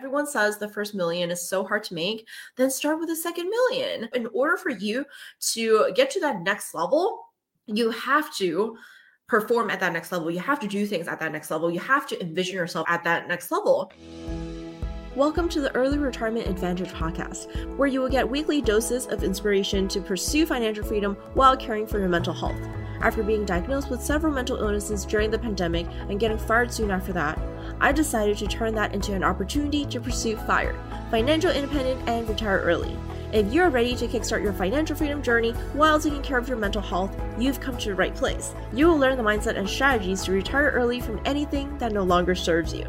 everyone says the first million is so hard to make, then start with a second million. In order for you to get to that next level, you have to perform at that next level. You have to do things at that next level. You have to envision yourself at that next level. Welcome to the Early Retirement Advantage podcast, where you will get weekly doses of inspiration to pursue financial freedom while caring for your mental health. After being diagnosed with several mental illnesses during the pandemic and getting fired soon after that, I decided to turn that into an opportunity to pursue FIRE, financial independence, and retire early. If you're ready to kickstart your financial freedom journey while taking care of your mental health, you've come to the right place. You will learn the mindset and strategies to retire early from anything that no longer serves you.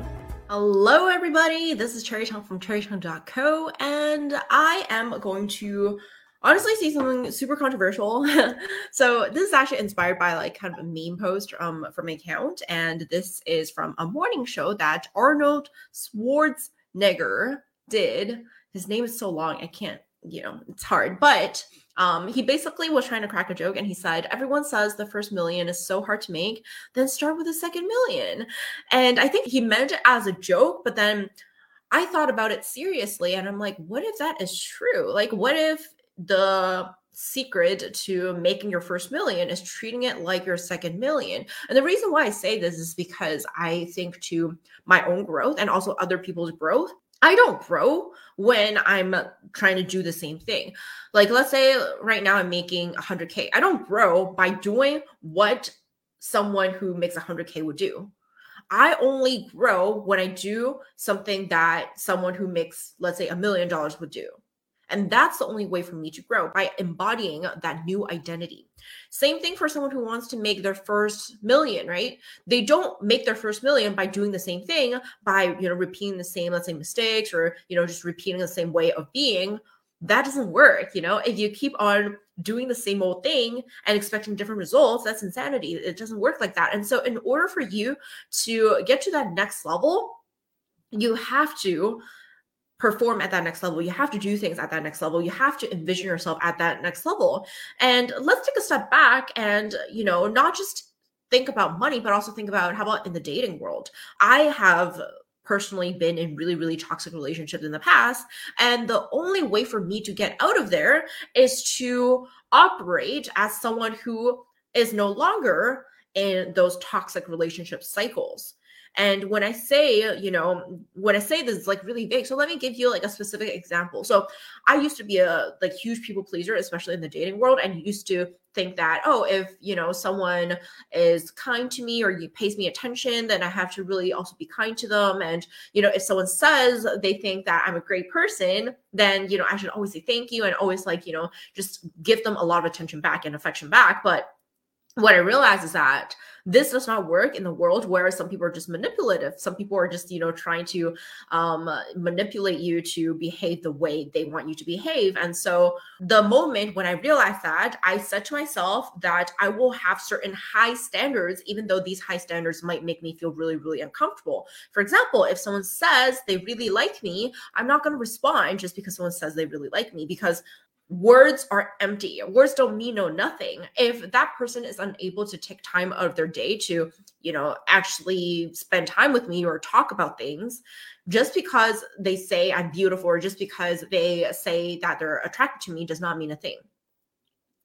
Hello, everybody. This is Cherry Tong from cherrytong.co, and I am going to honestly see something super controversial. so this is actually inspired by like kind of a meme post um, from my account, and this is from a morning show that Arnold Schwarzenegger did. His name is so long, I can't you know, it's hard. But um, he basically was trying to crack a joke and he said, Everyone says the first million is so hard to make, then start with the second million. And I think he meant it as a joke, but then I thought about it seriously and I'm like, what if that is true? Like, what if the secret to making your first million is treating it like your second million. And the reason why I say this is because I think to my own growth and also other people's growth, I don't grow when I'm trying to do the same thing. Like, let's say right now I'm making 100K. I don't grow by doing what someone who makes 100K would do. I only grow when I do something that someone who makes, let's say, a million dollars would do. And that's the only way for me to grow by embodying that new identity. Same thing for someone who wants to make their first million, right? They don't make their first million by doing the same thing, by, you know, repeating the same, let's say, mistakes or, you know, just repeating the same way of being. That doesn't work. You know, if you keep on doing the same old thing and expecting different results, that's insanity. It doesn't work like that. And so, in order for you to get to that next level, you have to perform at that next level. You have to do things at that next level. You have to envision yourself at that next level. And let's take a step back and, you know, not just think about money, but also think about how about in the dating world. I have personally been in really, really toxic relationships in the past. And the only way for me to get out of there is to operate as someone who is no longer in those toxic relationship cycles. And when I say, you know, when I say this, is like really vague. So let me give you like a specific example. So I used to be a like huge people pleaser, especially in the dating world, and used to think that oh if you know someone is kind to me or you pays me attention then i have to really also be kind to them and you know if someone says they think that i'm a great person then you know i should always say thank you and always like you know just give them a lot of attention back and affection back but what I realize is that this does not work in the world where some people are just manipulative. Some people are just, you know, trying to um, manipulate you to behave the way they want you to behave. And so the moment when I realized that, I said to myself that I will have certain high standards, even though these high standards might make me feel really, really uncomfortable. For example, if someone says they really like me, I'm not going to respond just because someone says they really like me because words are empty. Words don't mean no nothing. If that person is unable to take time out of their day to, you know, actually spend time with me or talk about things, just because they say I'm beautiful or just because they say that they're attracted to me does not mean a thing.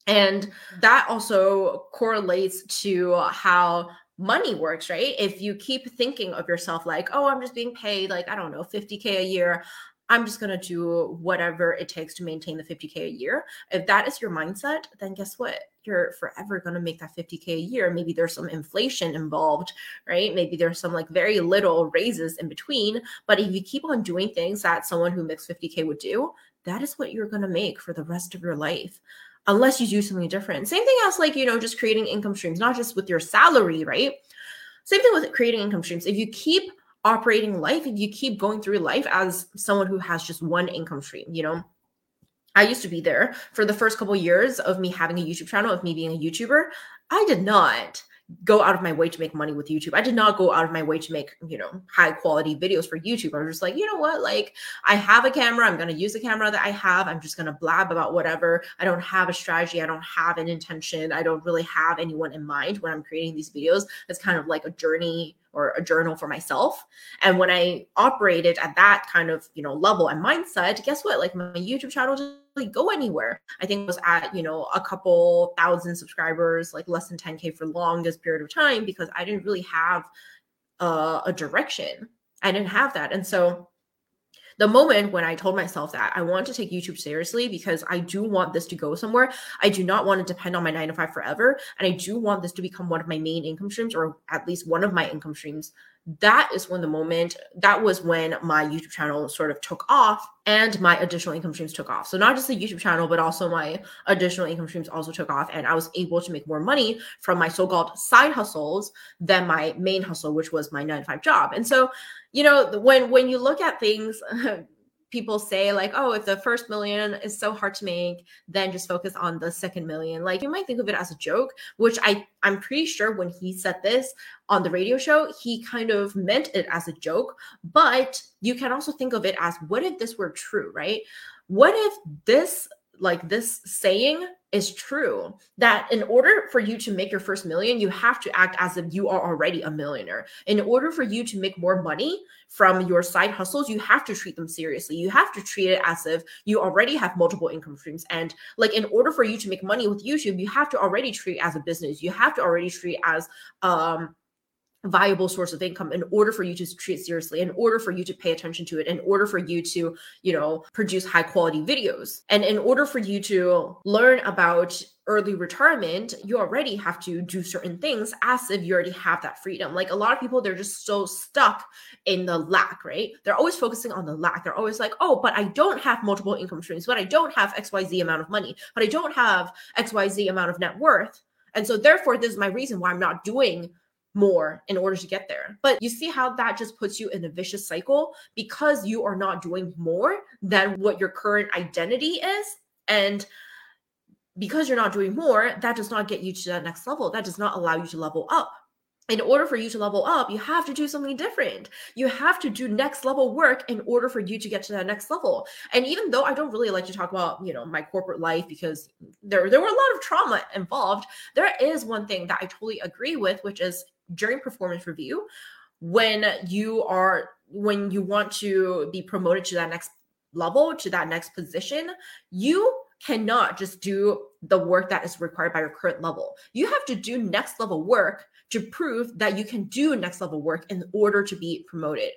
And that also correlates to how money works, right? If you keep thinking of yourself like, oh, I'm just being paid like, I don't know, 50K a year, I'm just going to do whatever it takes to maintain the 50K a year. If that is your mindset, then guess what? You're forever going to make that 50K a year. Maybe there's some inflation involved, right? Maybe there's some like very little raises in between. But if you keep on doing things that someone who makes 50K would do, that is what you're going to make for the rest of your life unless you do something different. Same thing as like, you know, just creating income streams, not just with your salary, right? Same thing with creating income streams. If you keep operating life if you keep going through life as someone who has just one income stream you know i used to be there for the first couple of years of me having a youtube channel of me being a youtuber i did not go out of my way to make money with YouTube. I did not go out of my way to make, you know, high quality videos for YouTube. I was just like, you know what? Like, I have a camera. I'm going to use the camera that I have. I'm just going to blab about whatever. I don't have a strategy. I don't have an intention. I don't really have anyone in mind when I'm creating these videos. It's kind of like a journey or a journal for myself. And when I operated at that kind of, you know, level and mindset, guess what? Like my YouTube channel just really go anywhere. I think it was at, you know, a couple thousand subscribers, like less than 10K for longest period of time because I didn't really have uh, a direction. I didn't have that. And so the moment when I told myself that I want to take YouTube seriously because I do want this to go somewhere. I do not want to depend on my nine to five forever. And I do want this to become one of my main income streams or at least one of my income streams that is when the moment that was when my YouTube channel sort of took off and my additional income streams took off. So not just the YouTube channel, but also my additional income streams also took off, and I was able to make more money from my so-called side hustles than my main hustle, which was my nine to five job. And so, you know, when when you look at things people say like oh if the first million is so hard to make then just focus on the second million. Like you might think of it as a joke which i i'm pretty sure when he said this on the radio show he kind of meant it as a joke but you can also think of it as what if this were true right? What if this like this saying is true that in order for you to make your first million, you have to act as if you are already a millionaire. In order for you to make more money from your side hustles, you have to treat them seriously. You have to treat it as if you already have multiple income streams. And like in order for you to make money with YouTube, you have to already treat as a business. You have to already treat as um viable source of income in order for you to treat seriously in order for you to pay attention to it in order for you to you know produce high quality videos. And in order for you to learn about early retirement you already have to do certain things as if you already have that freedom. Like a lot of people they're just so stuck in the lack right? They're always focusing on the lack. They're always like oh but i don't have multiple income streams but i don't have xyz amount of money but i don't have xyz amount of net worth. And so therefore this is my reason why i'm not doing more in order to get there. But you see how that just puts you in a vicious cycle because you are not doing more than what your current identity is. And because you're not doing more, that does not get you to that next level. That does not allow you to level up. In order for you to level up, you have to do something different. You have to do next level work in order for you to get to that next level. And even though I don't really like to talk about, you know, my corporate life because there there were a lot of trauma involved, there is one thing that I totally agree with, which is during performance review when you are when you want to be promoted to that next level to that next position you cannot just do the work that is required by your current level. You have to do next level work to prove that you can do next level work in order to be promoted.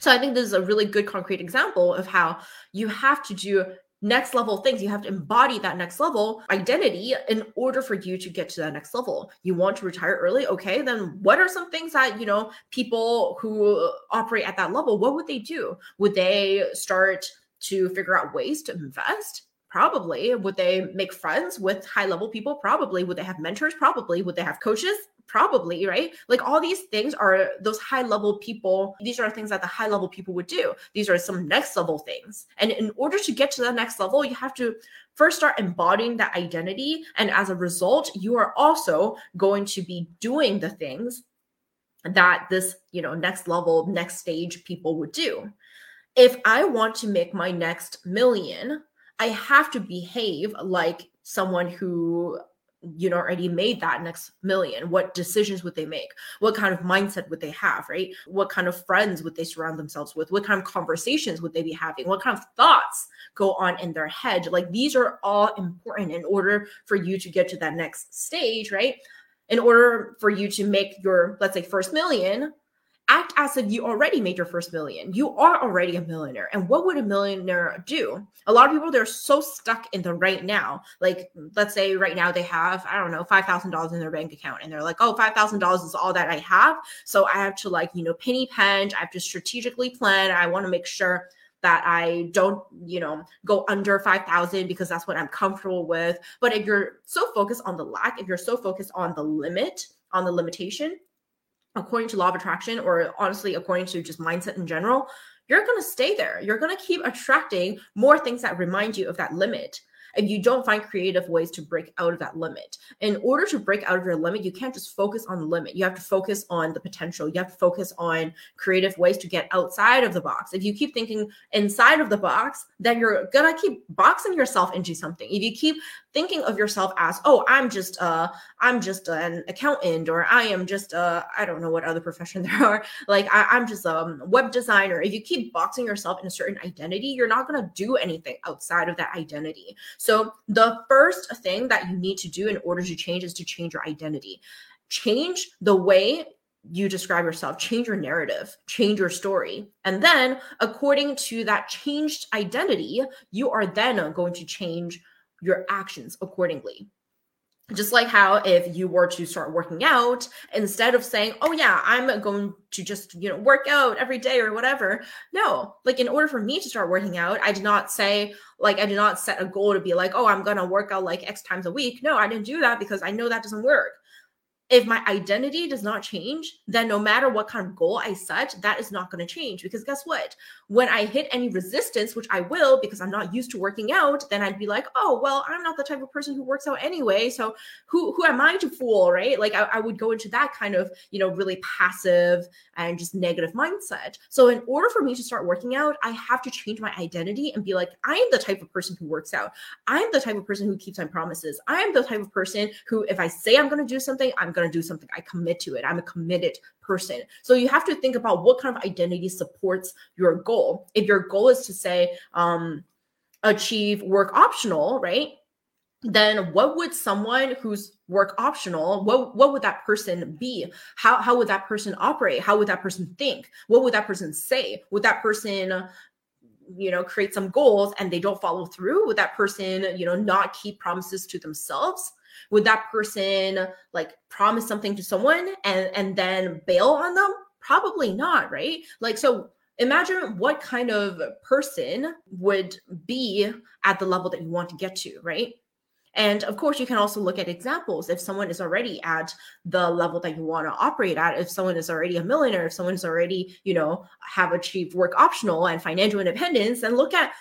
So i think this is a really good concrete example of how you have to do next level things. You have to embody that next level identity in order for you to get to that next level. You want to retire early? Okay, then what are some things that, you know, people who operate at that level, what would they do? Would they start to figure out ways to invest? Probably. Would they make friends with high level people? Probably. Would they have mentors? Probably. Would they have coaches? Probably right? Like all these things are those high level people. These are things that the high level people would do. These are some next level things. And in order to get to the next level you have to first start embodying that identity. And as a result you are also going to be doing the things that this you know next level next stage people would do. If i want to make my next million i have to behave like someone who you know already made that next million. What decisions would they make? What kind of mindset would they have right? What kind of friends would they surround themselves with? What kind of conversations would they be having? What kind of thoughts go on in their head? Like these are all important in order for you to get to that next stage right? In order for you to make your let's say first million act as if you already made your first million. You are already a millionaire. And what would a millionaire do? A lot of people, they're so stuck in the right now. Like, let's say right now they have, I don't know, $5,000 in their bank account. And they're like, oh, $5,000 is all that I have. So I have to, like, you know, penny pinch. I have to strategically plan. I want to make sure that I don't, you know, go under 5,000 because that's what I'm comfortable with. But if you're so focused on the lack, if you're so focused on the limit, on the limitation, according to law of attraction or honestly according to just mindset in general you're going to stay there. You're going to keep attracting more things that remind you of that limit if you don't find creative ways to break out of that limit. In order to break out of your limit, you can't just focus on the limit. You have to focus on the potential. You have to focus on creative ways to get outside of the box. If you keep thinking inside of the box, then you're gonna keep boxing yourself into something. If you keep thinking of yourself as, oh, I'm just uh I'm just an accountant or I am just uh I don't know what other profession there are. Like I, I'm just a web designer. If you keep boxing yourself in a certain identity, you're not gonna do anything outside of that identity. So the first thing that you need to do in order to change is to change your identity. Change the way you describe yourself, change your narrative, change your story. And then, according to that changed identity, you are then going to change your actions accordingly. Just like how if you were to start working out, instead of saying, oh, yeah, I'm going to just, you know, work out every day or whatever. No, like in order for me to start working out, I did not say, like, I did not set a goal to be like, oh, I'm going to work out like X times a week. No, I didn't do that because I know that doesn't work if my identity does not change, then no matter what kind of goal I set, that is not going to change. Because guess what? When I hit any resistance, which I will because I'm not used to working out, then I'd be like, oh, well, I'm not the type of person who works out anyway. So who who am I to fool, right? Like I, I would go into that kind of, you know, really passive and just negative mindset. So in order for me to start working out, I have to change my identity and be like, I am the type of person who works out. I am the type of person who keeps my promises. I am the type of person who, if I say I'm going to do something, I'm going to do something. I commit to it. I'm a committed person. So you have to think about what kind of identity supports your goal. If your goal is to say, um, achieve work optional, right? Then what would someone who's work optional, what, what would that person be? How, how would that person operate? How would that person think? What would that person say? Would that person you know create some goals and they don't follow through would that person you know not keep promises to themselves? Would that person like promise something to someone and and then bail on them? Probably not right? Like so imagine what kind of person would be at the level that you want to get to right and of course, you can also look at examples. If someone is already at the level that you want to operate at, if someone is already a millionaire, if someone's already, you know, have achieved work optional and financial independence, then look at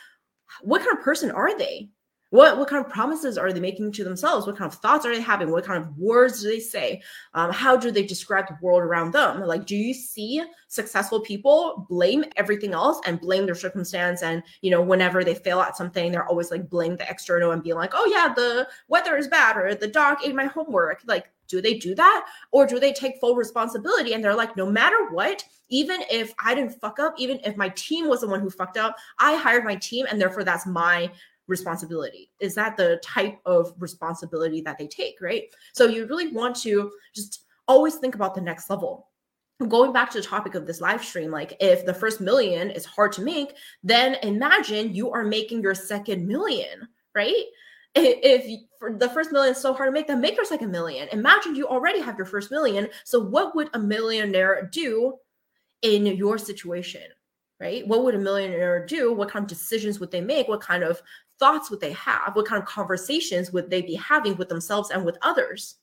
what kind of person are they? What what kind of promises are they making to themselves? What kind of thoughts are they having? What kind of words do they say? Um, how do they describe the world around them? Like, do you see successful people blame everything else and blame their circumstance? And you know, whenever they fail at something, they're always like blame the external and being like, "Oh yeah, the weather is bad," or "The dog ate my homework." Like, do they do that, or do they take full responsibility and they're like, no matter what, even if I didn't fuck up, even if my team was the one who fucked up, I hired my team, and therefore that's my responsibility. Is that the type of responsibility that they take right? So you really want to just always think about the next level. Going back to the topic of this live stream like if the first million is hard to make then imagine you are making your second million right? If the first million is so hard to make then make your second million. Imagine you already have your first million so what would a millionaire do in your situation right? What would a millionaire do? What kind of decisions would they make? What kind of thoughts would they have? What kind of conversations would they be having with themselves and with others?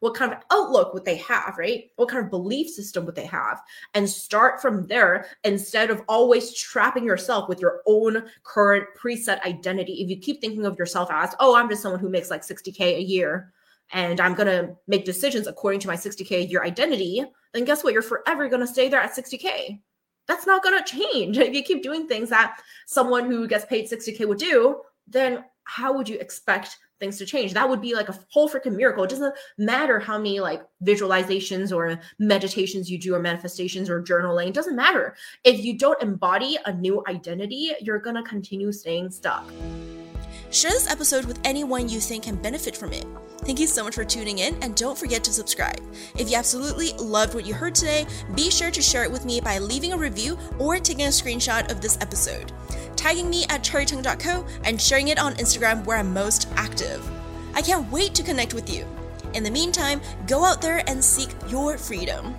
What kind of outlook would they have, right? What kind of belief system would they have? And start from there instead of always trapping yourself with your own current preset identity. If you keep thinking of yourself as, oh, I'm just someone who makes like 60K a year and I'm going to make decisions according to my 60K a year identity, then guess what? You're forever going to stay there at 60K. That's not going to change. If you keep doing things that someone who gets paid 60K would do, then how would you expect things to change? That would be like a whole freaking miracle. It doesn't matter how many like visualizations or meditations you do or manifestations or journaling. It doesn't matter. If you don't embody a new identity, you're going to continue staying stuck. Share this episode with anyone you think can benefit from it. Thank you so much for tuning in, and don't forget to subscribe. If you absolutely loved what you heard today, be sure to share it with me by leaving a review or taking a screenshot of this episode tagging me at cherrytong.co, and sharing it on Instagram where I'm most active. I can't wait to connect with you. In the meantime, go out there and seek your freedom.